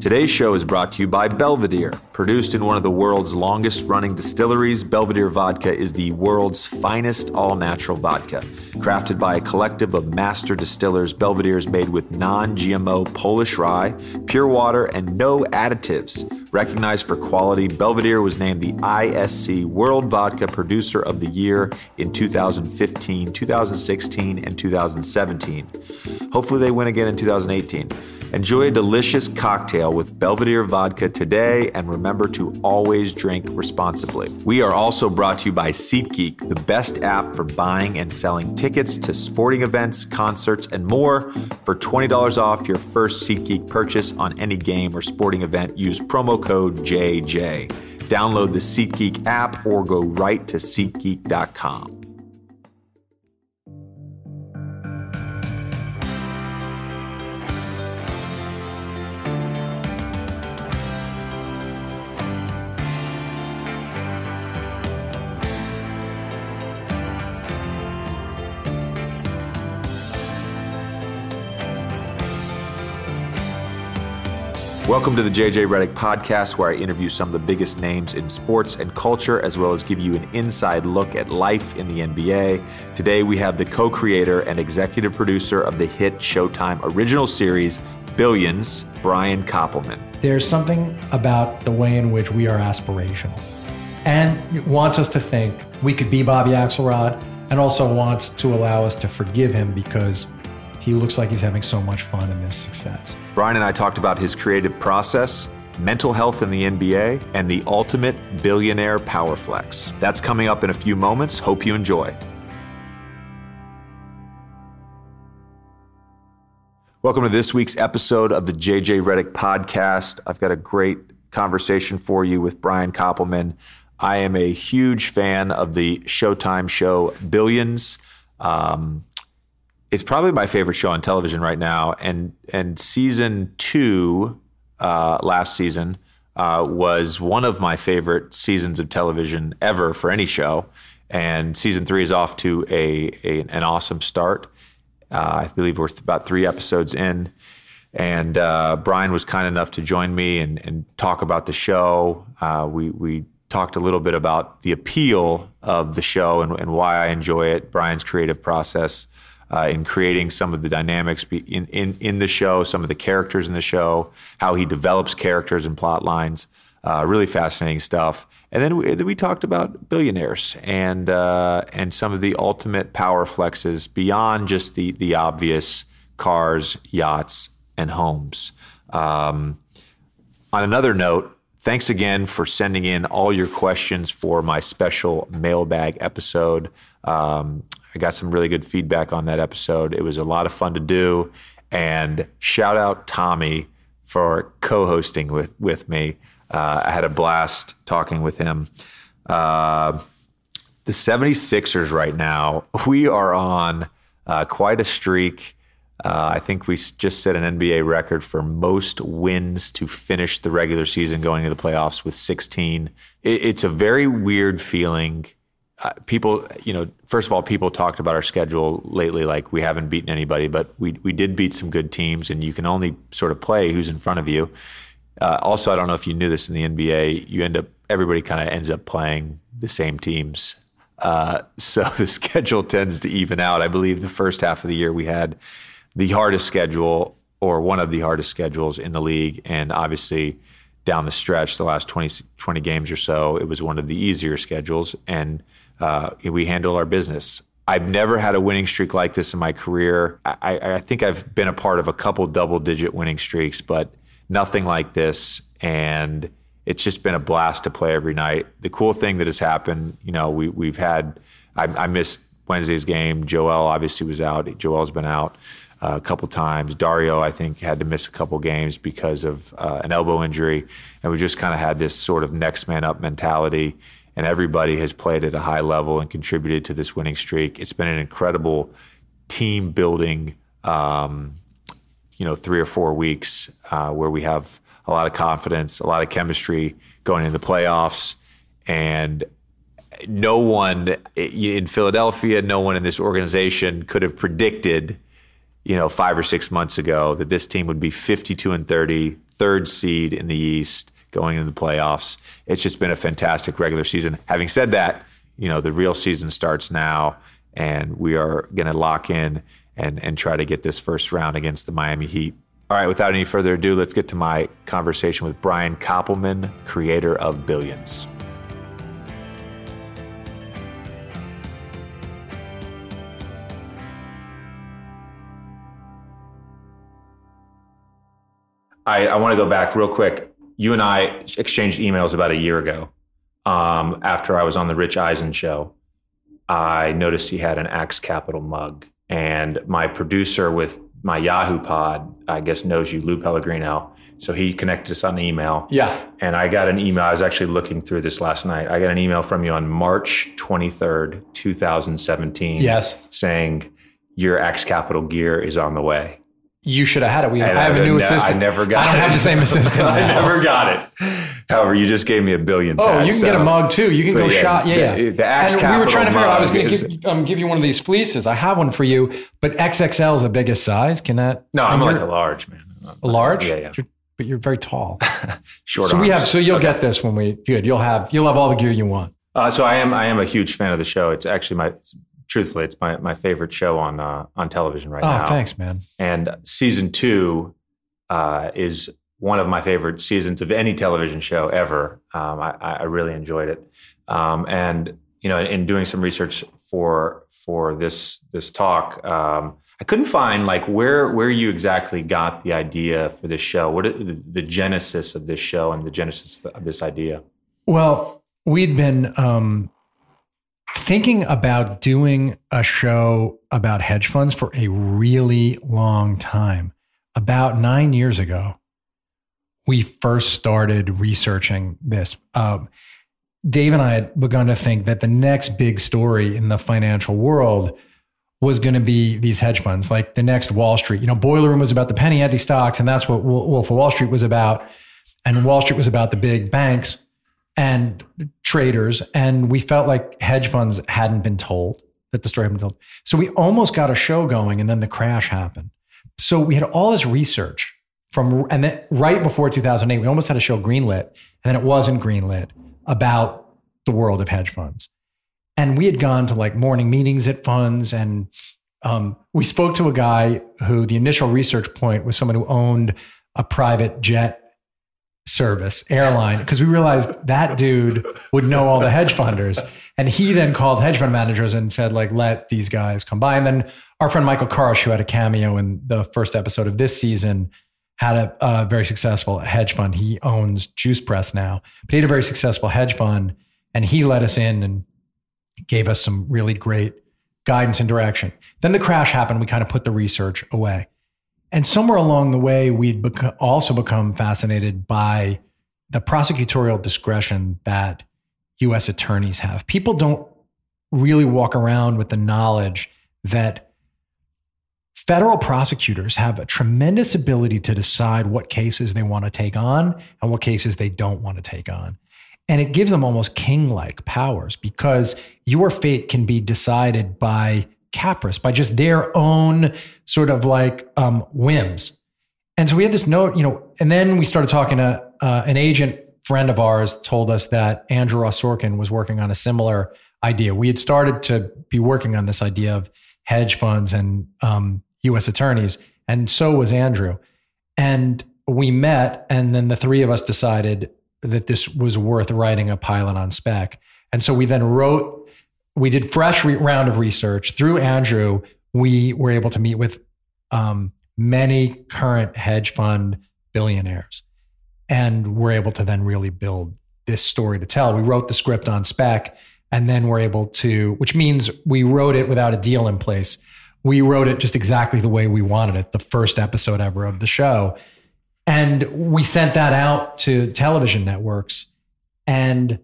Today's show is brought to you by Belvedere. Produced in one of the world's longest running distilleries, Belvedere Vodka is the world's finest all natural vodka. Crafted by a collective of master distillers, Belvedere is made with non GMO Polish rye, pure water, and no additives. Recognized for quality, Belvedere was named the ISC World Vodka Producer of the Year in 2015, 2016, and 2017. Hopefully, they win again in 2018. Enjoy a delicious cocktail with Belvedere vodka today and remember to always drink responsibly. We are also brought to you by SeatGeek, the best app for buying and selling tickets to sporting events, concerts, and more. For $20 off your first SeatGeek purchase on any game or sporting event, use promo code JJ. Download the SeatGeek app or go right to SeatGeek.com. Welcome to the JJ Redick podcast, where I interview some of the biggest names in sports and culture, as well as give you an inside look at life in the NBA. Today, we have the co creator and executive producer of the hit Showtime original series, Billions, Brian Koppelman. There's something about the way in which we are aspirational and wants us to think we could be Bobby Axelrod and also wants to allow us to forgive him because he looks like he's having so much fun in this success. Brian and I talked about his creative process, mental health in the NBA, and the ultimate billionaire power flex. That's coming up in a few moments. Hope you enjoy. Welcome to this week's episode of the JJ Redick podcast. I've got a great conversation for you with Brian Koppelman. I am a huge fan of the Showtime show Billions. Um, it's probably my favorite show on television right now. And and season two, uh, last season, uh, was one of my favorite seasons of television ever for any show. And season three is off to a, a an awesome start. Uh, I believe we're about three episodes in. And uh, Brian was kind enough to join me and, and talk about the show. Uh, we we talked a little bit about the appeal of the show and, and why I enjoy it, Brian's creative process uh, in creating some of the dynamics in, in, in the show, some of the characters in the show, how he develops characters and plot lines. Uh, really fascinating stuff. And then we, we talked about billionaires and uh, and some of the ultimate power flexes beyond just the the obvious cars, yachts, and homes. Um, on another note, thanks again for sending in all your questions for my special mailbag episode. Um, I got some really good feedback on that episode. It was a lot of fun to do. And shout out Tommy for co-hosting with with me. Uh, I had a blast talking with him. Uh, the 76ers right now, we are on uh, quite a streak. Uh, I think we just set an NBA record for most wins to finish the regular season going into the playoffs with 16. It, it's a very weird feeling uh, people, you know, first of all, people talked about our schedule lately, like we haven't beaten anybody, but we we did beat some good teams, and you can only sort of play who's in front of you. Uh, also, I don't know if you knew this in the NBA, you end up everybody kind of ends up playing the same teams, uh, so the schedule tends to even out. I believe the first half of the year we had the hardest schedule or one of the hardest schedules in the league, and obviously down the stretch, the last 20, 20 games or so, it was one of the easier schedules and uh, we handle our business. I've never had a winning streak like this in my career. I, I think I've been a part of a couple double digit winning streaks, but nothing like this. And it's just been a blast to play every night. The cool thing that has happened, you know, we, we've had, I, I missed Wednesday's game. Joel obviously was out. Joel's been out uh, a couple times. Dario, I think, had to miss a couple games because of uh, an elbow injury. And we just kind of had this sort of next man up mentality and everybody has played at a high level and contributed to this winning streak. It's been an incredible team building, um, you know, three or four weeks uh, where we have a lot of confidence, a lot of chemistry going into the playoffs, and no one in Philadelphia, no one in this organization could have predicted, you know, five or six months ago that this team would be 52 and 30, third seed in the East going into the playoffs. It's just been a fantastic regular season. Having said that, you know, the real season starts now, and we are going to lock in and, and try to get this first round against the Miami Heat. All right, without any further ado, let's get to my conversation with Brian Koppelman, creator of Billions. I, I want to go back real quick. You and I exchanged emails about a year ago um, after I was on the Rich Eisen show. I noticed he had an Axe Capital mug. And my producer with my Yahoo pod, I guess, knows you, Lou Pellegrino. So he connected us on email. Yeah. And I got an email. I was actually looking through this last night. I got an email from you on March 23rd, 2017. Yes. Saying your Axe Capital gear is on the way. You should have had it. We And I have I a new ne- I assistant. never got it. I don't it. have the same assistant. I never got it. However, you just gave me a billion. Oh, you can get a mug too. You can But go yeah, shop. Yeah, the- yeah. the Axe and we were trying to figure out. I was going to give, um, give you one of these fleeces. I have one for you, but XXL is the biggest size. Can that? No, I'm like a large man. a large. Yeah, yeah. You're- but you're very tall. Short. so we have. So you'll get this when we good. You'll have. You'll have all the gear you want. Uh, so I am. I am a huge fan of the show. It's actually my. Truthfully, it's my, my favorite show on uh, on television right Oh, now. thanks, man. And season two uh, is one of my favorite seasons of any television show ever. Um, I, I really enjoyed it. Um, and you know, in doing some research for for this this talk, um, I couldn't find like where where you exactly got the idea for this show. What the, the genesis of this show and the genesis of this idea? Well, we'd been um, thinking about doing a show about hedge funds for a really long time. About nine years ago, we first started researching this. Um, Dave and I had begun to think that the next big story in the financial world was going to be these hedge funds, like the next Wall Street. You know, Boiler Room was about the penny ante stocks, and that's what Wolf of Wall Street was about. And Wall Street was about the big banks and traders. And we felt like hedge funds hadn't been told that the story hadn't been told. So we almost got a show going, and then the crash happened. So we had all this research from, and then right before 2008, we almost had a show greenlit, and then it wasn't greenlit about the world of hedge funds. And we had gone to like morning meetings at funds, and um, we spoke to a guy who the initial research point was someone who owned a private jet service airline because we realized that dude would know all the hedge funders. And he then called hedge fund managers and said like let these guys come by. And then our friend michael karsh who had a cameo in the first episode of this season had a, a very successful hedge fund. He owns juice press now but he had a very successful hedge fund and he let us in and gave us some really great guidance and direction. Then the crash happened. We kind of put the research away and somewhere along the way, we'd also become fascinated by the prosecutorial discretion that US attorneys have. People don't really walk around with the knowledge that federal prosecutors have a tremendous ability to decide what cases they want to take on and what cases they don't want to take on. And it gives them almost king like powers because your fate can be decided by caprice, by just their own sort of like um, whims. And so we had this note, you know, and then we started talking to uh, an agent friend of ours told us that Andrew Ross Sorkin was working on a similar idea. We had started to be working on this idea of hedge funds and um, U.S. attorneys, and so was Andrew. And we met, and then the three of us decided that this was worth writing a pilot on spec. And so we then wrote, we did fresh re- round of research through Andrew. We were able to meet with um, many current hedge fund billionaires, and we're able to then really build this story to tell. We wrote the script on spec, and then we're able to, which means we wrote it without a deal in place. We wrote it just exactly the way we wanted it, the first episode ever of the show. And we sent that out to television networks, and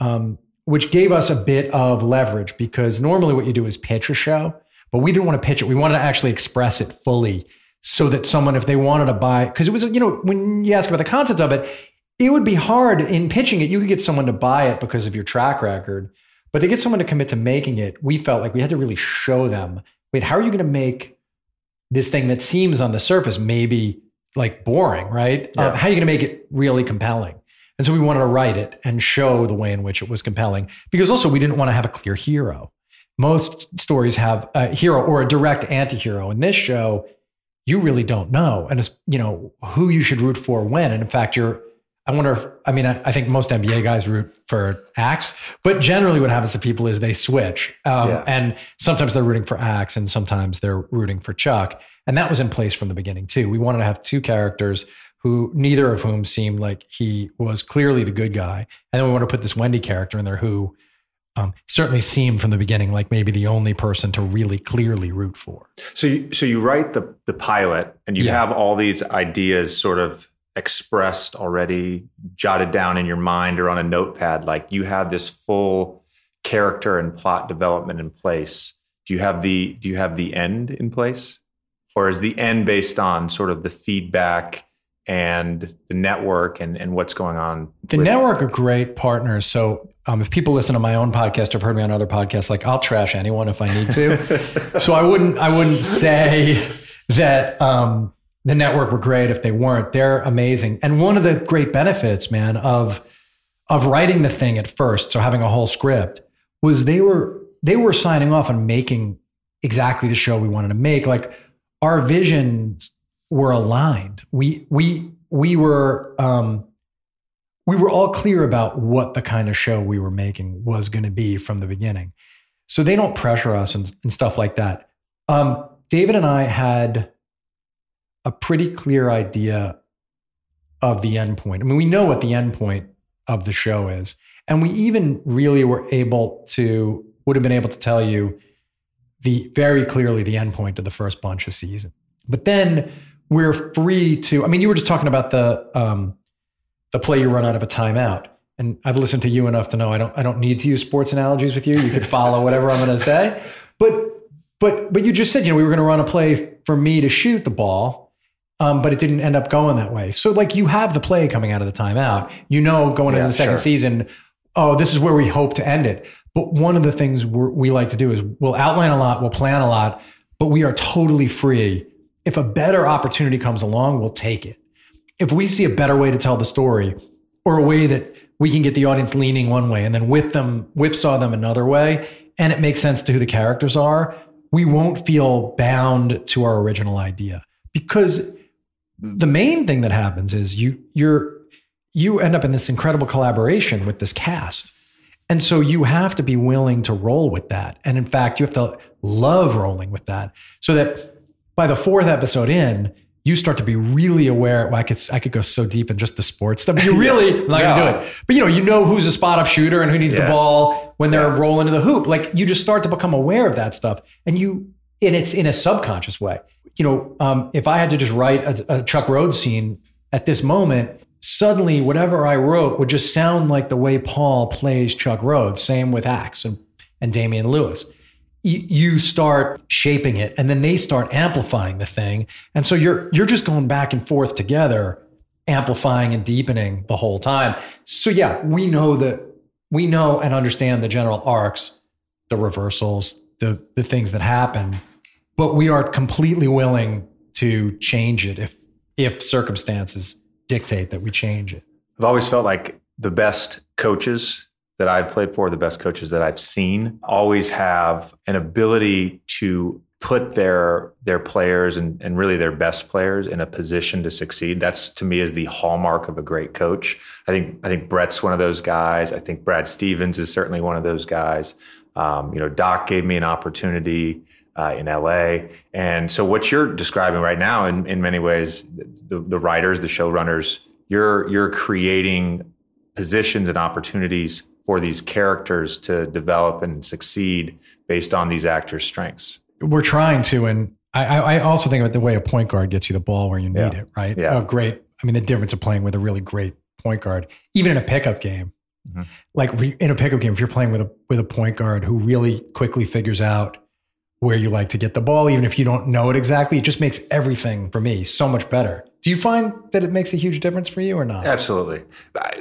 um, which gave us a bit of leverage because normally what you do is pitch a show, but we didn't want to pitch it. We wanted to actually express it fully so that someone, if they wanted to buy, because it was, you know, when you ask about the concept of it, it would be hard in pitching it. You could get someone to buy it because of your track record, but to get someone to commit to making it, we felt like we had to really show them wait, how are you going to make this thing that seems on the surface maybe like boring, right? Uh, how are you going to make it really compelling? And so we wanted to write it and show the way in which it was compelling because also we didn't want to have a clear hero. Most stories have a hero or a direct anti-hero. In this show, you really don't know. And it's, you know, who you should root for when. And in fact, you're, I wonder if, I mean, I, I think most NBA guys root for Axe, but generally what happens to people is they switch. Um, Yeah. And sometimes they're rooting for Axe and sometimes they're rooting for Chuck. And that was in place from the beginning too. We wanted to have two characters who neither of whom seemed like he was clearly the good guy. And then we want to put this Wendy character in there who um, certainly seemed from the beginning like maybe the only person to really clearly root for. So you, so you write the the pilot and you Yeah. have all these ideas sort of expressed already, jotted down in your mind or on a notepad. Like you have this full character and plot development in place. Do you have the do you have the end in place? Or is the end based on sort of the feedback and the network and, and what's going on? The network are great partners. So um, if people listen to my own podcast, or have heard me on other podcasts, like I'll trash anyone if I need to. so I wouldn't I wouldn't say that um, the network were great if they weren't. They're amazing. And one of the great benefits, man, of of writing the thing at first, so having a whole script, was they were they were signing off on making exactly the show we wanted to make. Like our visions were aligned. We we we were um, we were all clear about what the kind of show we were making was going to be from the beginning. So they don't pressure us and, and stuff like that. Um, David and I had a pretty clear idea of the end point. I mean, we know what the end point of the show is. And we even really were able to, would have been able to tell you the very clearly the end point of the first bunch of season. But then we're free to, I mean, you were just talking about the, um, the play you run out of a timeout. And I've listened to you enough to know I don't I don't need to use sports analogies with you. You could follow whatever I'm going to say. But but but you just said you know we were going to run a play for me to shoot the ball, um, but it didn't end up going that way. So like you have the play coming out of the timeout. You know going Yeah, into the second sure. season, oh this is where we hope to end it. But one of the things we're, we like to do is we'll outline a lot, we'll plan a lot, but we are totally free. If a better opportunity comes along, we'll take it. If we see a better way to tell the story or a way that we can get the audience leaning one way and then whip them whipsaw them another way and it makes sense to who the characters are we won't feel bound to our original idea. Because the main thing that happens is you you're you end up in this incredible collaboration with this cast. And so you have to be willing to roll with that. And in fact you have to love rolling with that so that by the fourth episode in you start to be really aware. Well, I could I could go so deep in just the sports stuff. But you really Yeah. gonna do it. But you know, you know who's a spot up shooter and who needs the ball when they're Yeah. rolling to the hoop. Like you just start to become aware of that stuff, and you and it's in a subconscious way. You know, um, if I had to just write a, a Chuck Rhodes scene at this moment, suddenly whatever I wrote would just sound like the way Paul plays Chuck Rhodes. Same with Axe and and Damian Lewis you, start shaping it and then they start amplifying the thing. And so you're you're just going back and forth together amplifying and deepening the whole time. So yeah we know that we know and understand the general arcs the reversals the the things that happen but we are completely willing to change it if if circumstances dictate that we change it. I've always felt like the best coaches that I've played for, the best coaches that I've seen, always have an ability to put their their players and, and really their best players in a position to succeed. That's to me is the hallmark of a great coach. I think I think Brett's one of those guys. I think Brad Stevens is certainly one of those guys. Um, you know, Doc gave me an opportunity uh, in LA. And so what you're describing right now, in, in many ways, the, the writers, the showrunners, you're you're creating positions and opportunities for these characters to develop and succeed based on these actors' strengths. we're trying to and I, I also think about the way a point guard gets you the ball where you need Yeah. it, right? Yeah. Oh, great. I mean, the difference of playing with a really great point guard, even in a pickup game, Mhm. like in a pickup game, if you're playing with a with a point guard who really quickly figures out where you like to get the ball, even if you don't know it exactly, it just makes everything for me so much better. Do you find that it makes a huge difference for you or not? Absolutely.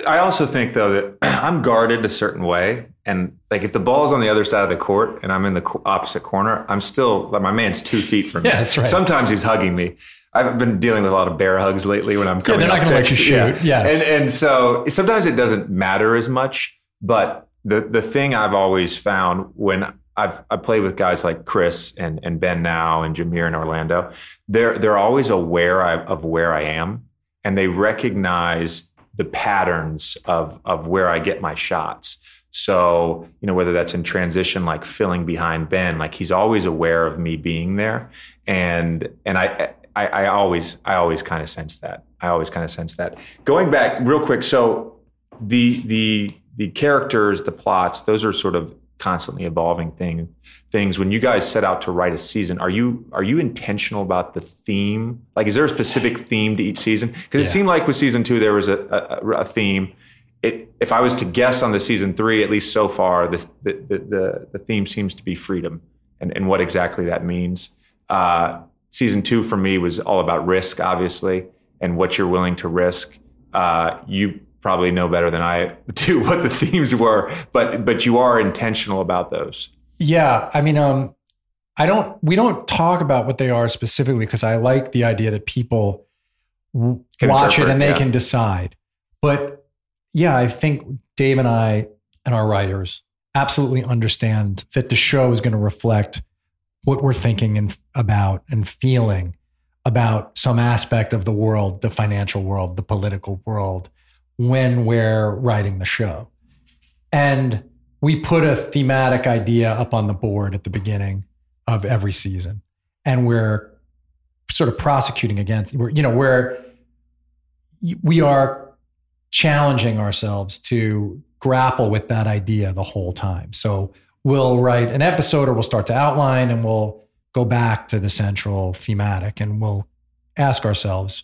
I, also think though that I'm guarded a certain way, and like if the ball's on the other side of the court and I'm in the opposite corner, I'm still like my man's two feet from me. Yeah, that's right. Sometimes he's hugging me, I've been dealing with a lot of bear hugs lately when I'm coming. Yeah, they're not going to let you shoot. Yeah. Yes. And and so sometimes it doesn't matter as much, but the the thing I've always found when I've I play with guys like Chris and and Ben now and Jameer in Orlando, they're they're always aware of where I am and they recognize the patterns of of where I get my shots. So, you know, whether that's in transition, like filling behind Ben, like he's always aware of me being there. And and I I, I always I always kind of sense that. I always kind of sense that. Going back real quick, so the the the characters, the plots, those are sort of constantly evolving thing things. When you guys set out to write a season are you are you intentional about the theme? Like is there a specific theme to each season? Because yeah. it seemed like with season two there was a, a, a, theme. It if i was to guess on the season three at least so far the the the, the theme seems to be freedom and, and what exactly that means. Uh, season two for me was all about risk obviously and what you're willing to risk. Uh, you probably know better than I do what the themes were, but but you are intentional about those. Yeah, I mean, um, I don't. We don't talk about what they are specifically because I like the idea that people w- watch it and they yeah. can decide. But yeah, I think Dave and I and our writers absolutely understand that the show is going to reflect what we're thinking and about and feeling about some aspect of the world, the financial world, the political world, when we're writing the show. And we put a thematic idea up on the board at the beginning of every season. And we're sort of prosecuting against, we're, you know, we're, we are challenging ourselves to grapple with that idea the whole time. So we'll write an episode or we'll start to outline and we'll go back to the central thematic and we'll ask ourselves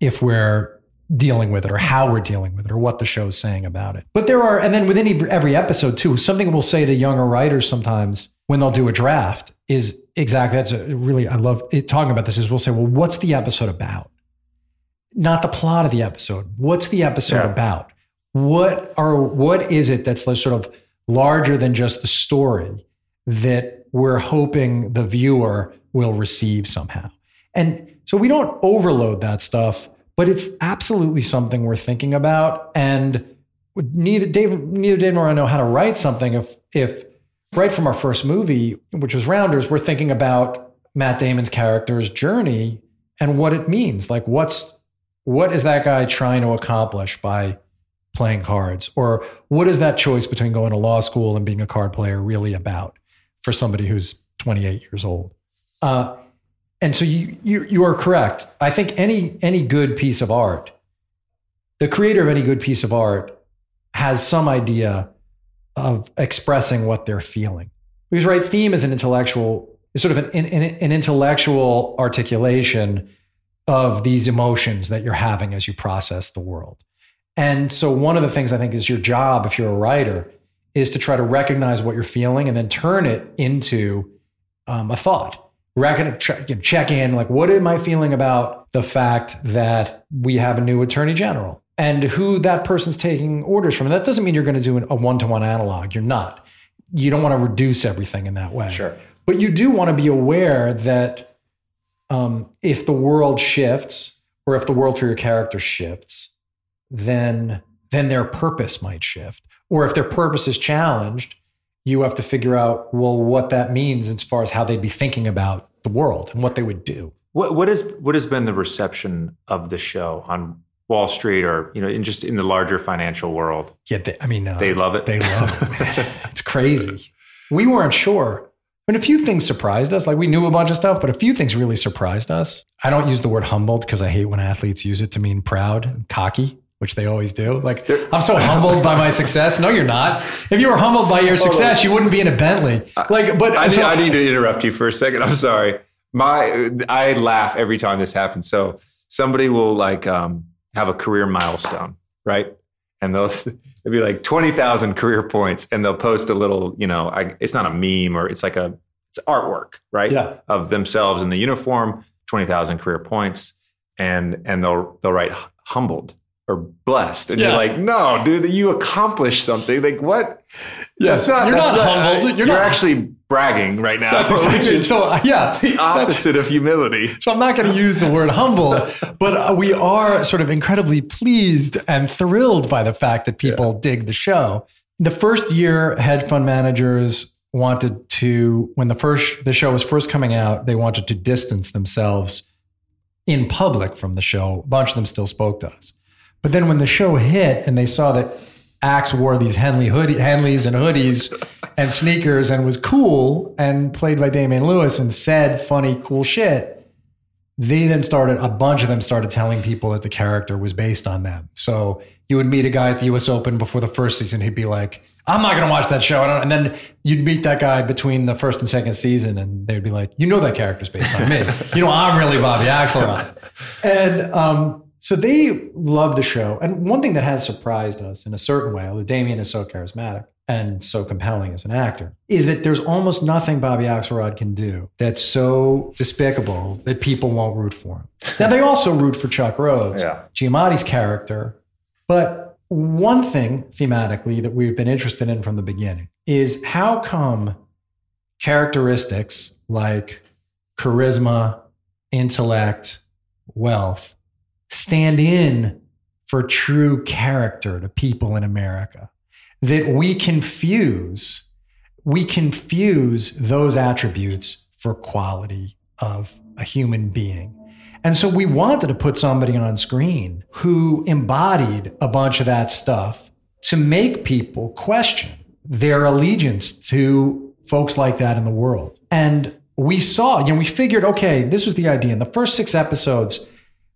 if we're dealing with it or how we're dealing with it or what the show's saying about it. But there are, and then within every episode too, something we'll say to younger writers sometimes when they'll do a draft is exactly that's a really, I love it, talking about this is we'll say, well, what's the episode about? Not the plot of the episode. What's the episode yeah. about? What are, what is it that's sort of larger than just the story that we're hoping the viewer will receive somehow? And so we don't overload that stuff but it's absolutely something we're thinking about. And neither Dave, neither Dave nor I know how to write something. If if right from our first movie, which was Rounders, we're thinking about Matt Damon's character's journey and what it means. Like, what's what is that guy trying to accomplish by playing cards, or what is that choice between going to law school and being a card player really about for somebody who's 28 years old? Uh, and so you, you you are correct. I think any any good piece of art, the creator of any good piece of art has some idea of expressing what they're feeling. Because right, theme is an intellectual, is sort of an, an, an intellectual articulation of these emotions that you're having as you process the world. And so one of the things I think is your job if you're a writer is to try to recognize what you're feeling and then turn it into um, a thought reckon, check in, like, what am I feeling about the fact that we have a new attorney general and who that person's taking orders from? And that doesn't mean you're going to do a one to one analog. You're not. You don't want to reduce everything in that way. Sure. But you do want to be aware that um, if the world shifts or if the world for your character shifts, then then their purpose might shift. Or if their purpose is challenged, you have to figure out well what that means as far as how they'd be thinking about the world and what they would do. What what is what has been the reception of the show on Wall Street or you know in just in the larger financial world? Yeah, they, I mean uh, they love it. They love it. it's crazy. We weren't sure. I mean, a few things surprised us. Like we knew a bunch of stuff, but a few things really surprised us. I don't use the word humbled because I hate when athletes use it to mean proud and cocky which they always do. Like, They're, I'm so humbled by my success. No, you're not. If you were humbled by your success, you wouldn't be in a Bentley. Like, but I, so, I need to interrupt you for a second. I'm sorry. My, I laugh every time this happens. So somebody will like um, have a career milestone, right? And they'll it'll be like twenty thousand career points, and they'll post a little, you know, I, it's not a meme or it's like a it's artwork, right? Yeah. Of themselves in the uniform, twenty thousand career points, and and they'll they'll write humbled or blessed. And yeah. you're like, no, dude, you accomplished something. Like what? Yes. That's not, you're that's not, humbled. You're, you're not. actually bragging right now. That's exactly so. Uh, yeah, the opposite of humility. So I'm not going to use the word humble, but we are sort of incredibly pleased and thrilled by the fact that people yeah. dig the show. The first year, hedge fund managers wanted to, when the first the show was first coming out, they wanted to distance themselves in public from the show. A bunch of them still spoke to us. But then when the show hit and they saw that Axe wore these Henley hoodie, Henleys and hoodies and sneakers and was cool and played by Damian Lewis and said funny, cool shit, they then started, a bunch of them started telling people that the character was based on them. So you would meet a guy at the US Open before the first season. He'd be like, I'm not going to watch that show. And then you'd meet that guy between the first and second season, and they'd be like, You know, that character's based on me. you know, I'm really Bobby Axelrod. And um, so they love the show. And one thing that has surprised us in a certain way, although Damian is so charismatic and so compelling as an actor, is that there's almost nothing Bobby Axelrod can do that's so despicable that people won't root for him. Now, they also root for Chuck Rhodes, yeah. Giamatti's character. But one thing thematically that we've been interested in from the beginning is how come characteristics like charisma, intellect, wealth stand in for true character to people in America. That we confuse, we confuse those attributes for quality of a human being. And so we wanted to put somebody on screen who embodied a bunch of that stuff to make people question their allegiance to folks like that in the world. And we saw, you know, we figured, okay, this was the idea. In the first six episodes,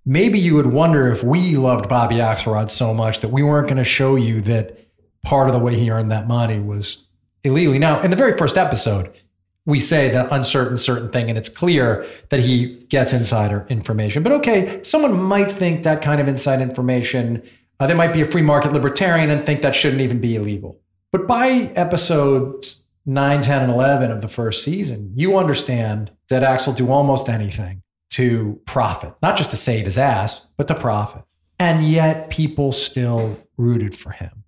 maybe you would wonder if we loved Bobby Axelrod so much that we weren't going to show you that part of the way he earned that money was illegally. Now, in the very first episode, we say the uncertain certain thing and it's clear that he gets insider information. But okay, someone might think that kind of inside information, uh, they might be a free market libertarian and think that shouldn't even be illegal. But by episodes 9, 10, and 11 of the first season, you understand that Axel do almost anything to profit, not just to save his ass, but to profit. And yet people still rooted for him.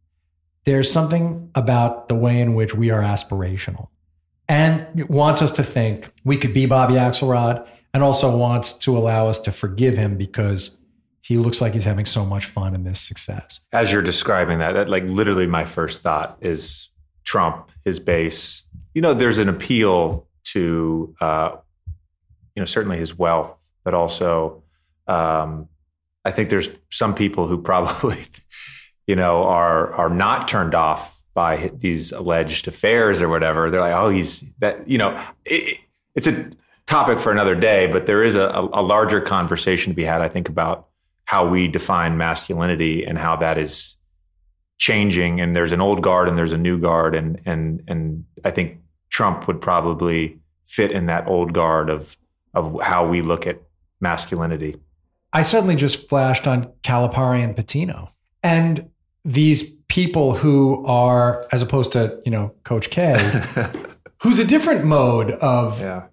There's something about the way in which we are aspirational and wants us to think we could be Bobby Axelrod and also wants to allow us to forgive him because he looks like he's having so much fun in this success. As you're describing that, that like literally my first thought is Trump, his base. You know, there's an appeal to uh, you know certainly his wealth, but also um, I think there's some people who probably you know are are not turned off by these alleged affairs or whatever. They're like, oh, he's that you know it, it's a topic for another day, but there is a, a larger conversation to be had. I think about how we define masculinity and how that is changing and there's an old guard and there's a new guard and and and I think Trump would probably fit in that old guard of of how we look at masculinity. I suddenly just flashed on Calipari and Pitino. And these people who are, as opposed to, you know, Coach K, who's a different mode of yeah.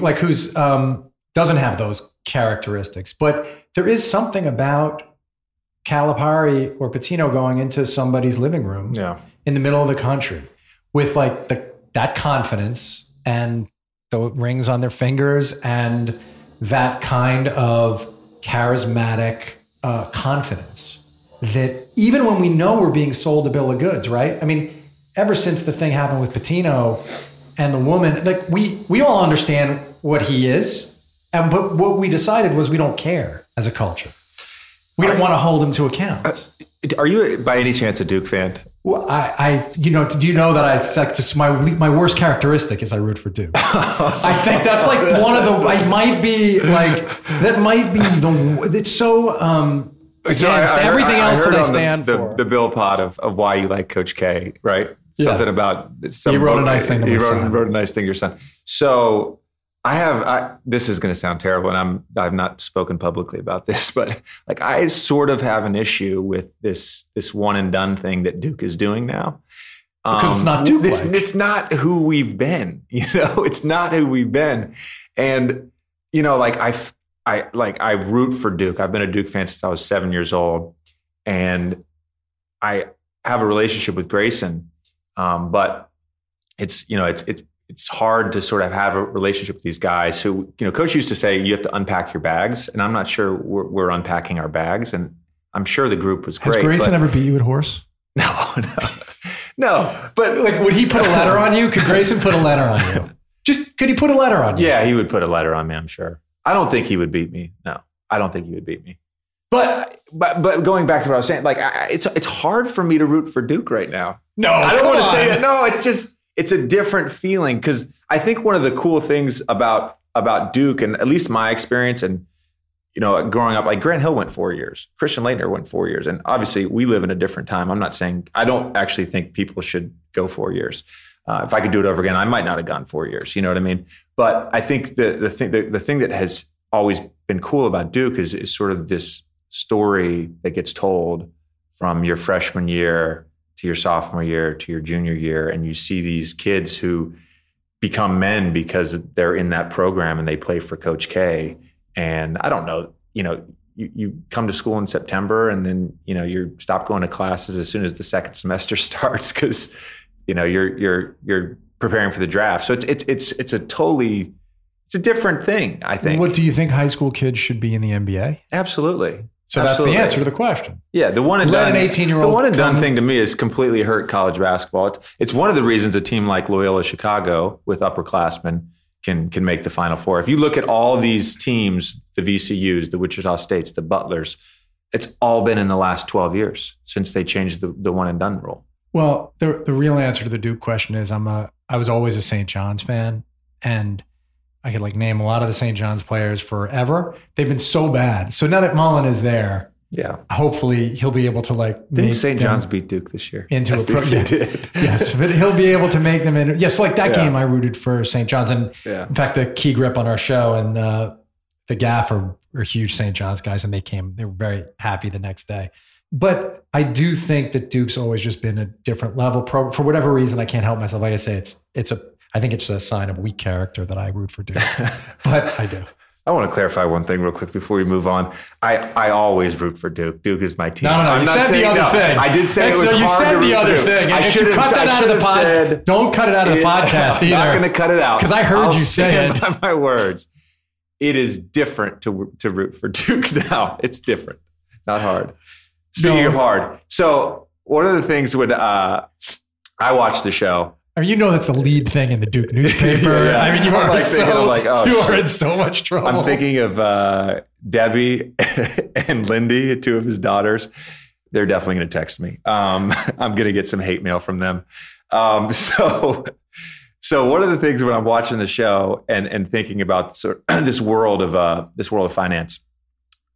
like who's um, doesn't have those characteristics. But there is something about Calipari or Pitino going into somebody's living room yeah. in the middle of the country with like the that confidence and the rings on their fingers and that kind of charismatic uh, confidence that even when we know we're being sold a bill of goods, right? I mean, ever since the thing happened with Pitino and the woman, like we we all understand what he is, and but what we decided was we don't care as a culture. We don't want to hold him to account. Uh, are you by any chance a Duke fan? Well, I, I, you know, do you know that I, it's my my worst characteristic is I root for Duke. I think that's like one of the. I might be like that. Might be the. It's so. um so I, I, everything else that I stand the, for. The, the Bill Pod of, of why you like Coach K, right? Yeah. Something about some he wrote book, a nice thing. He wrote, wrote, a nice thing to your son. So I have. I, this is going to sound terrible, and I'm. I've not spoken publicly about this, but like I sort of have an issue with this this one and done thing that Duke is doing now. Because um, it's not Duke. It's, it's not who we've been. You know, it's not who we've been, and you know, like I, I like I root for Duke. I've been a Duke fan since I was seven years old, and I have a relationship with Grayson, um, but it's you know it's it's it's hard to sort of have a relationship with these guys who, you know, coach used to say you have to unpack your bags, and I'm not sure we're, we're unpacking our bags, and I'm sure the group was great. Has Grayson ever beat you at horse? No, no, no. But Like, would he put a letter on you? Could Grayson put a letter on you? Just could he put a letter on you? yeah, he would put a letter on me. I'm sure. I don't think he would beat me. No, I don't think he would beat me. But but but going back to what I was saying, like I, it's it's hard for me to root for Duke right now. No, I don't want to say that. No, it's just it's a different feeling because I think one of the cool things about about Duke and at least my experience and you know growing up, like Grant Hill went four years, Christian Laettner went four years, and obviously we live in a different time. I'm not saying I don't actually think people should go four years. Uh, if I could do it over again, I might not have gone four years. You know what I mean? But I think the the thing the, the thing that has always been cool about Duke is is sort of this story that gets told from your freshman year to your sophomore year to your junior year, and you see these kids who become men because they're in that program and they play for Coach K. And I don't know, you know, you, you come to school in September and then you know you stop going to classes as soon as the second semester starts because you know you're you're you're preparing for the draft. So it's it's it's it's a totally it's a different thing. I think. What do you think high school kids should be in the NBA? Absolutely. So Absolutely. that's the answer to the question. Yeah, the one and Let done. an 18-year-old The one and done thing to me has completely hurt college basketball. It's, it's one of the reasons a team like Loyola Chicago with upperclassmen can can make the Final Four. If you look at all these teams, the VCU's, the Wichita States, the Butlers, it's all been in the last twelve years since they changed the, the one and done rule. Well, the the real answer to the Duke question is I'm a I was always a St. John's fan, and I could like name a lot of the St. John's players forever. They've been so bad. So now that Mullin is there, Yeah, hopefully he'll be able to like didn't make St. John's beat Duke this year? into I a pro- yeah. did. yes, but he'll be able to make them in. Yes, like that Yeah. game, I rooted for St. John's, and yeah. in fact, the key grip on our show and uh, the gaff are, are huge St. John's guys, and they came. They were very happy the next day. But I do think that Duke's always just been a different level. Pro, for whatever reason, I can't help myself. Like I say, it's it's a. I think it's a sign of weak character that I root for Duke, but I do. I want to clarify one thing real quick before we move on. I, I always root for Duke. Duke is my team. No, no, no. I'm you not said the other no. thing. I did say And it was so you hard said the other Duke. thing. I And if should you cut that I out of the pod. said- don't cut it out of the podcast I'm either. not going to cut it out because I heard I'll you say it. By my words, it is different to to root for Duke now. It's different, not hard. Speaking No. of hard, so one of the things when uh, I watched the show, I mean, you know that's the lead thing in the Duke newspaper. Yeah. I mean, you are like so thinking, like, oh, you are in so much trouble. I'm thinking of uh, Debbie and Lindy, two of his daughters. They're definitely going to text me. Um, I'm going to get some hate mail from them. Um, so, so one of the things when I'm watching the show and and thinking about sort of this world of uh, this world of finance,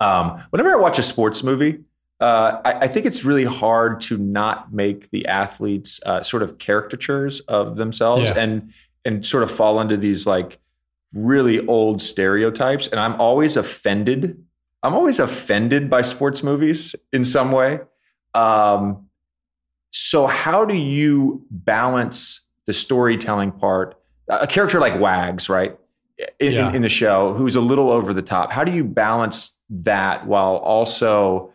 um, whenever I watch a sports movie, uh, I, I think it's really hard to not make the athletes uh, sort of caricatures of themselves Yeah. and and sort of fall into these like really old stereotypes. And I'm always offended. I'm always offended by sports movies in some way. Um, so how do you balance the storytelling part? A character like Wags, right? In, in- Yeah. in the show, who's a little over the top. How do you balance that while also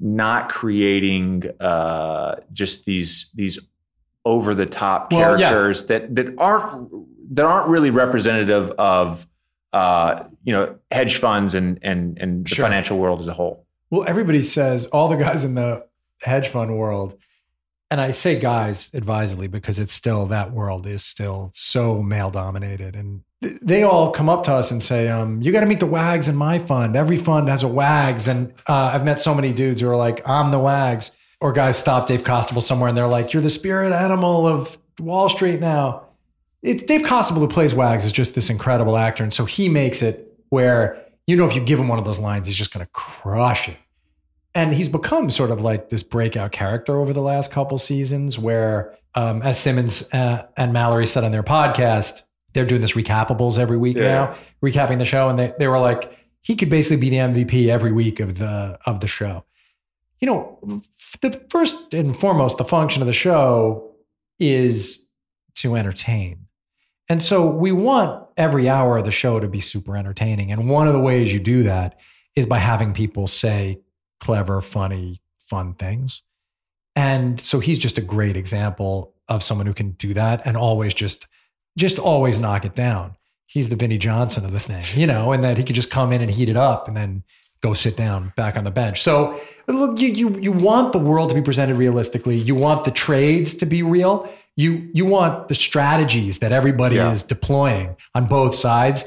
not creating uh, just these these over the top Well, yeah. characters that that aren't that aren't really representative of uh, you know hedge funds and and and the Sure. financial world as a whole. well, everybody says all the guys in the hedge fund world, and I say guys advisedly because it's still that world is still so male dominated, and th- they all come up to us and say, um, "You got to meet the wags in my fund. Every fund has a wags." And uh, I've met so many dudes who are like, "I'm the wags," or guys stop Dave Costabile somewhere and they're like, "You're the spirit animal of Wall Street now." It's Dave Costabile who plays Wags is just this incredible actor, and so he makes it where you know if you give him one of those lines, he's just going to crush it. And he's become sort of like this breakout character over the last couple seasons, where um, as Simmons uh, and Mallory said on their podcast, they're doing this recapables every week Yeah. now, recapping the show, and they they were like he could basically be the MVP every week of the of the show. You know, the first and foremost, the function of the show is to entertain. And so we want every hour of the show to be super entertaining. And one of the ways you do that is by having people say clever, funny, fun things. And so he's just a great example of someone who can do that and always just just always knock it down. He's the Vinnie Johnson of the thing, you know, and that he could just come in and heat it up and then go sit down back on the bench. So look, you you you want the world to be presented realistically. You want the trades to be real. You you want the strategies that everybody Yeah. is deploying on both sides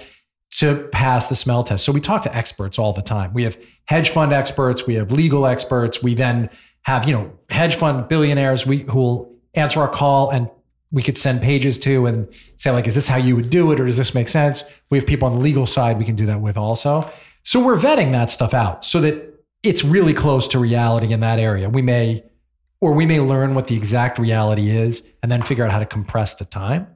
to pass the smell test. So we talk to experts all the time. We have hedge fund experts, we have legal experts, we then have, you know, hedge fund billionaires we who will answer our call and we could send pages to and say like is this how you would do it or does this make sense? We have people on the legal side we can do that with also. So we're vetting that stuff out so that it's really close to reality in that area. We may or we may learn what the exact reality is and then figure out how to compress the time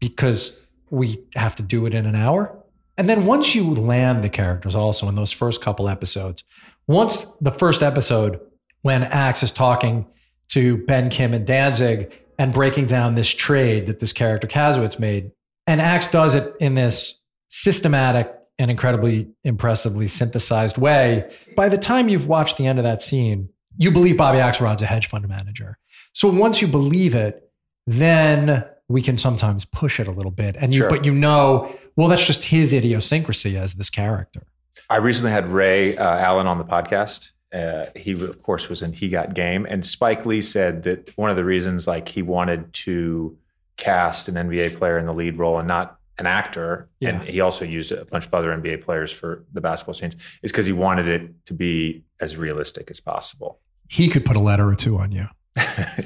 because we have to do it in an hour. And then once you land the characters also in those first couple episodes, once the first episode when Axe is talking to Ben Kim and Danzig and breaking down this trade that this character Kazowitz made, and Axe does it in this systematic and incredibly impressively synthesized way. By the time you've watched the end of that scene, you believe Bobby Axelrod's a hedge fund manager. So once you believe it, then we can sometimes push it a little bit. And you, Sure. but you know, well, that's just his idiosyncrasy as this character. I recently had Ray uh, Allen on the podcast. Uh, he, of course, was in He Got Game, and Spike Lee said that one of the reasons, like, he wanted to cast an NBA player in the lead role and not an actor, and he also used a bunch of other NBA players for the basketball scenes, is because he wanted it to be as realistic as possible. He could put a letter or two on you.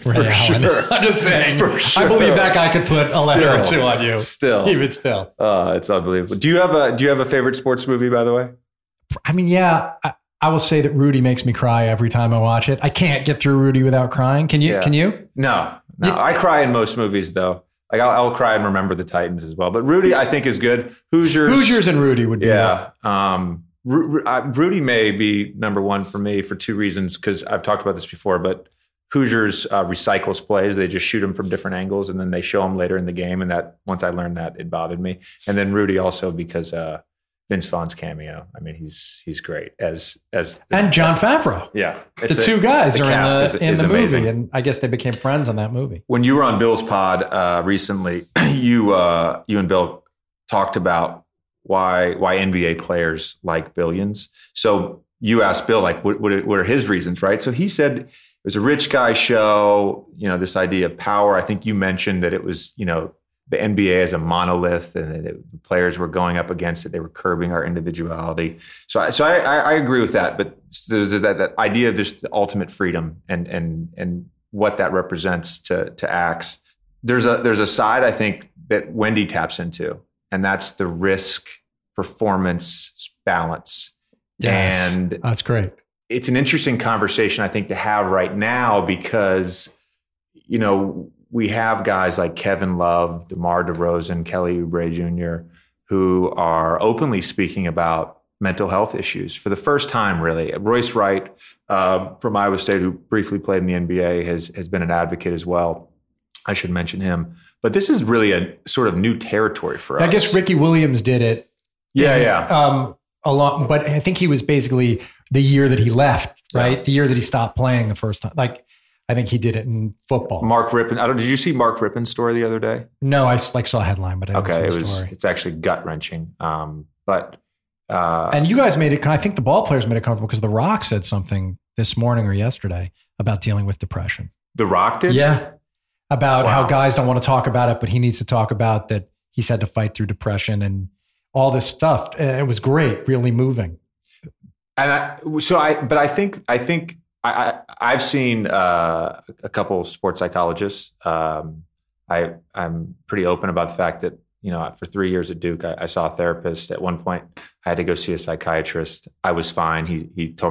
For Ray Allen. sure. I'm just saying. For sure. I believe that guy could put a letter or two on you. Still, Even still. uh, it's unbelievable. Do you have a Do you have a favorite sports movie, by the way? I mean, yeah, I, I will say that Rudy makes me cry every time I watch it. I can't get through Rudy without crying. Can you? Yeah. Can you? No, no. Yeah. I cry in most movies, though. Like I'll, I'll cry and remember the Titans as well. But Rudy, I think, is good. Hoosiers, Hoosiers and Rudy would be. yeah. Um, Ru- Ru- uh, Rudy may be number one for me for two reasons. Because I've talked about this before, but Hoosiers uh, recycles plays. They just shoot them from different angles, and then they show them later in the game. And that once I learned that, it bothered me. And then Rudy also because uh, Vince Vaughn's cameo. I mean, he's he's great as as And Jon Favreau. yeah. The a- two guys the are in the, is- in is the amazing. movie, and I guess they became friends on that movie. when you were on Bill's pod uh, recently, you uh, you and Bill talked about why why NBA players like billions. So you asked Bill like what what are his reasons, right? So he said it was a rich guy show. You know this idea of power. I think you mentioned that it was you know the NBA as a monolith, and that the players were going up against it. They were curbing our individuality. So I, so I, I, I agree with that. But there's that that idea of just the ultimate freedom and and and what that represents to to Axe. There's a there's a side I think that Wendy taps into, and that's the risk performance balance. Yes. And That's great. It's an interesting conversation I think to have right now because you know we have guys like Kevin Love, DeMar DeRozan, Kelly Oubre Jr. who are openly speaking about mental health issues for the first time. Really, Royce White uh, from Iowa State, who briefly played in the NBA, has has been an advocate as well. I should mention him, but this is really a sort of new territory for us. I guess Ricky Williams did it. Yeah, yeah. Um, a lot, but I think he was basically the year that he left, right? The year that he stopped playing the first time. Like, I think he did it in football. Mark Rypien. I don't. Did you see Mark Rypien's story the other day? no, I s- like saw a headline, but I didn't okay see it the was story. it's actually gut wrenching um but uh And you guys made it. I think the ball players made it comfortable because The Rock said something this morning or yesterday about dealing with depression. the rock did Yeah, about how guys don't want to talk about it, but he needs to talk about that. He's had to fight through depression and all this stuff. It was great, really moving. And i so i but i think i think i, I i've seen uh a couple of sports psychologists. Um i i'm pretty open about the fact that you know for three years at duke i, I saw a therapist. At one point i had to go see a psychiatrist. I was fine. He he told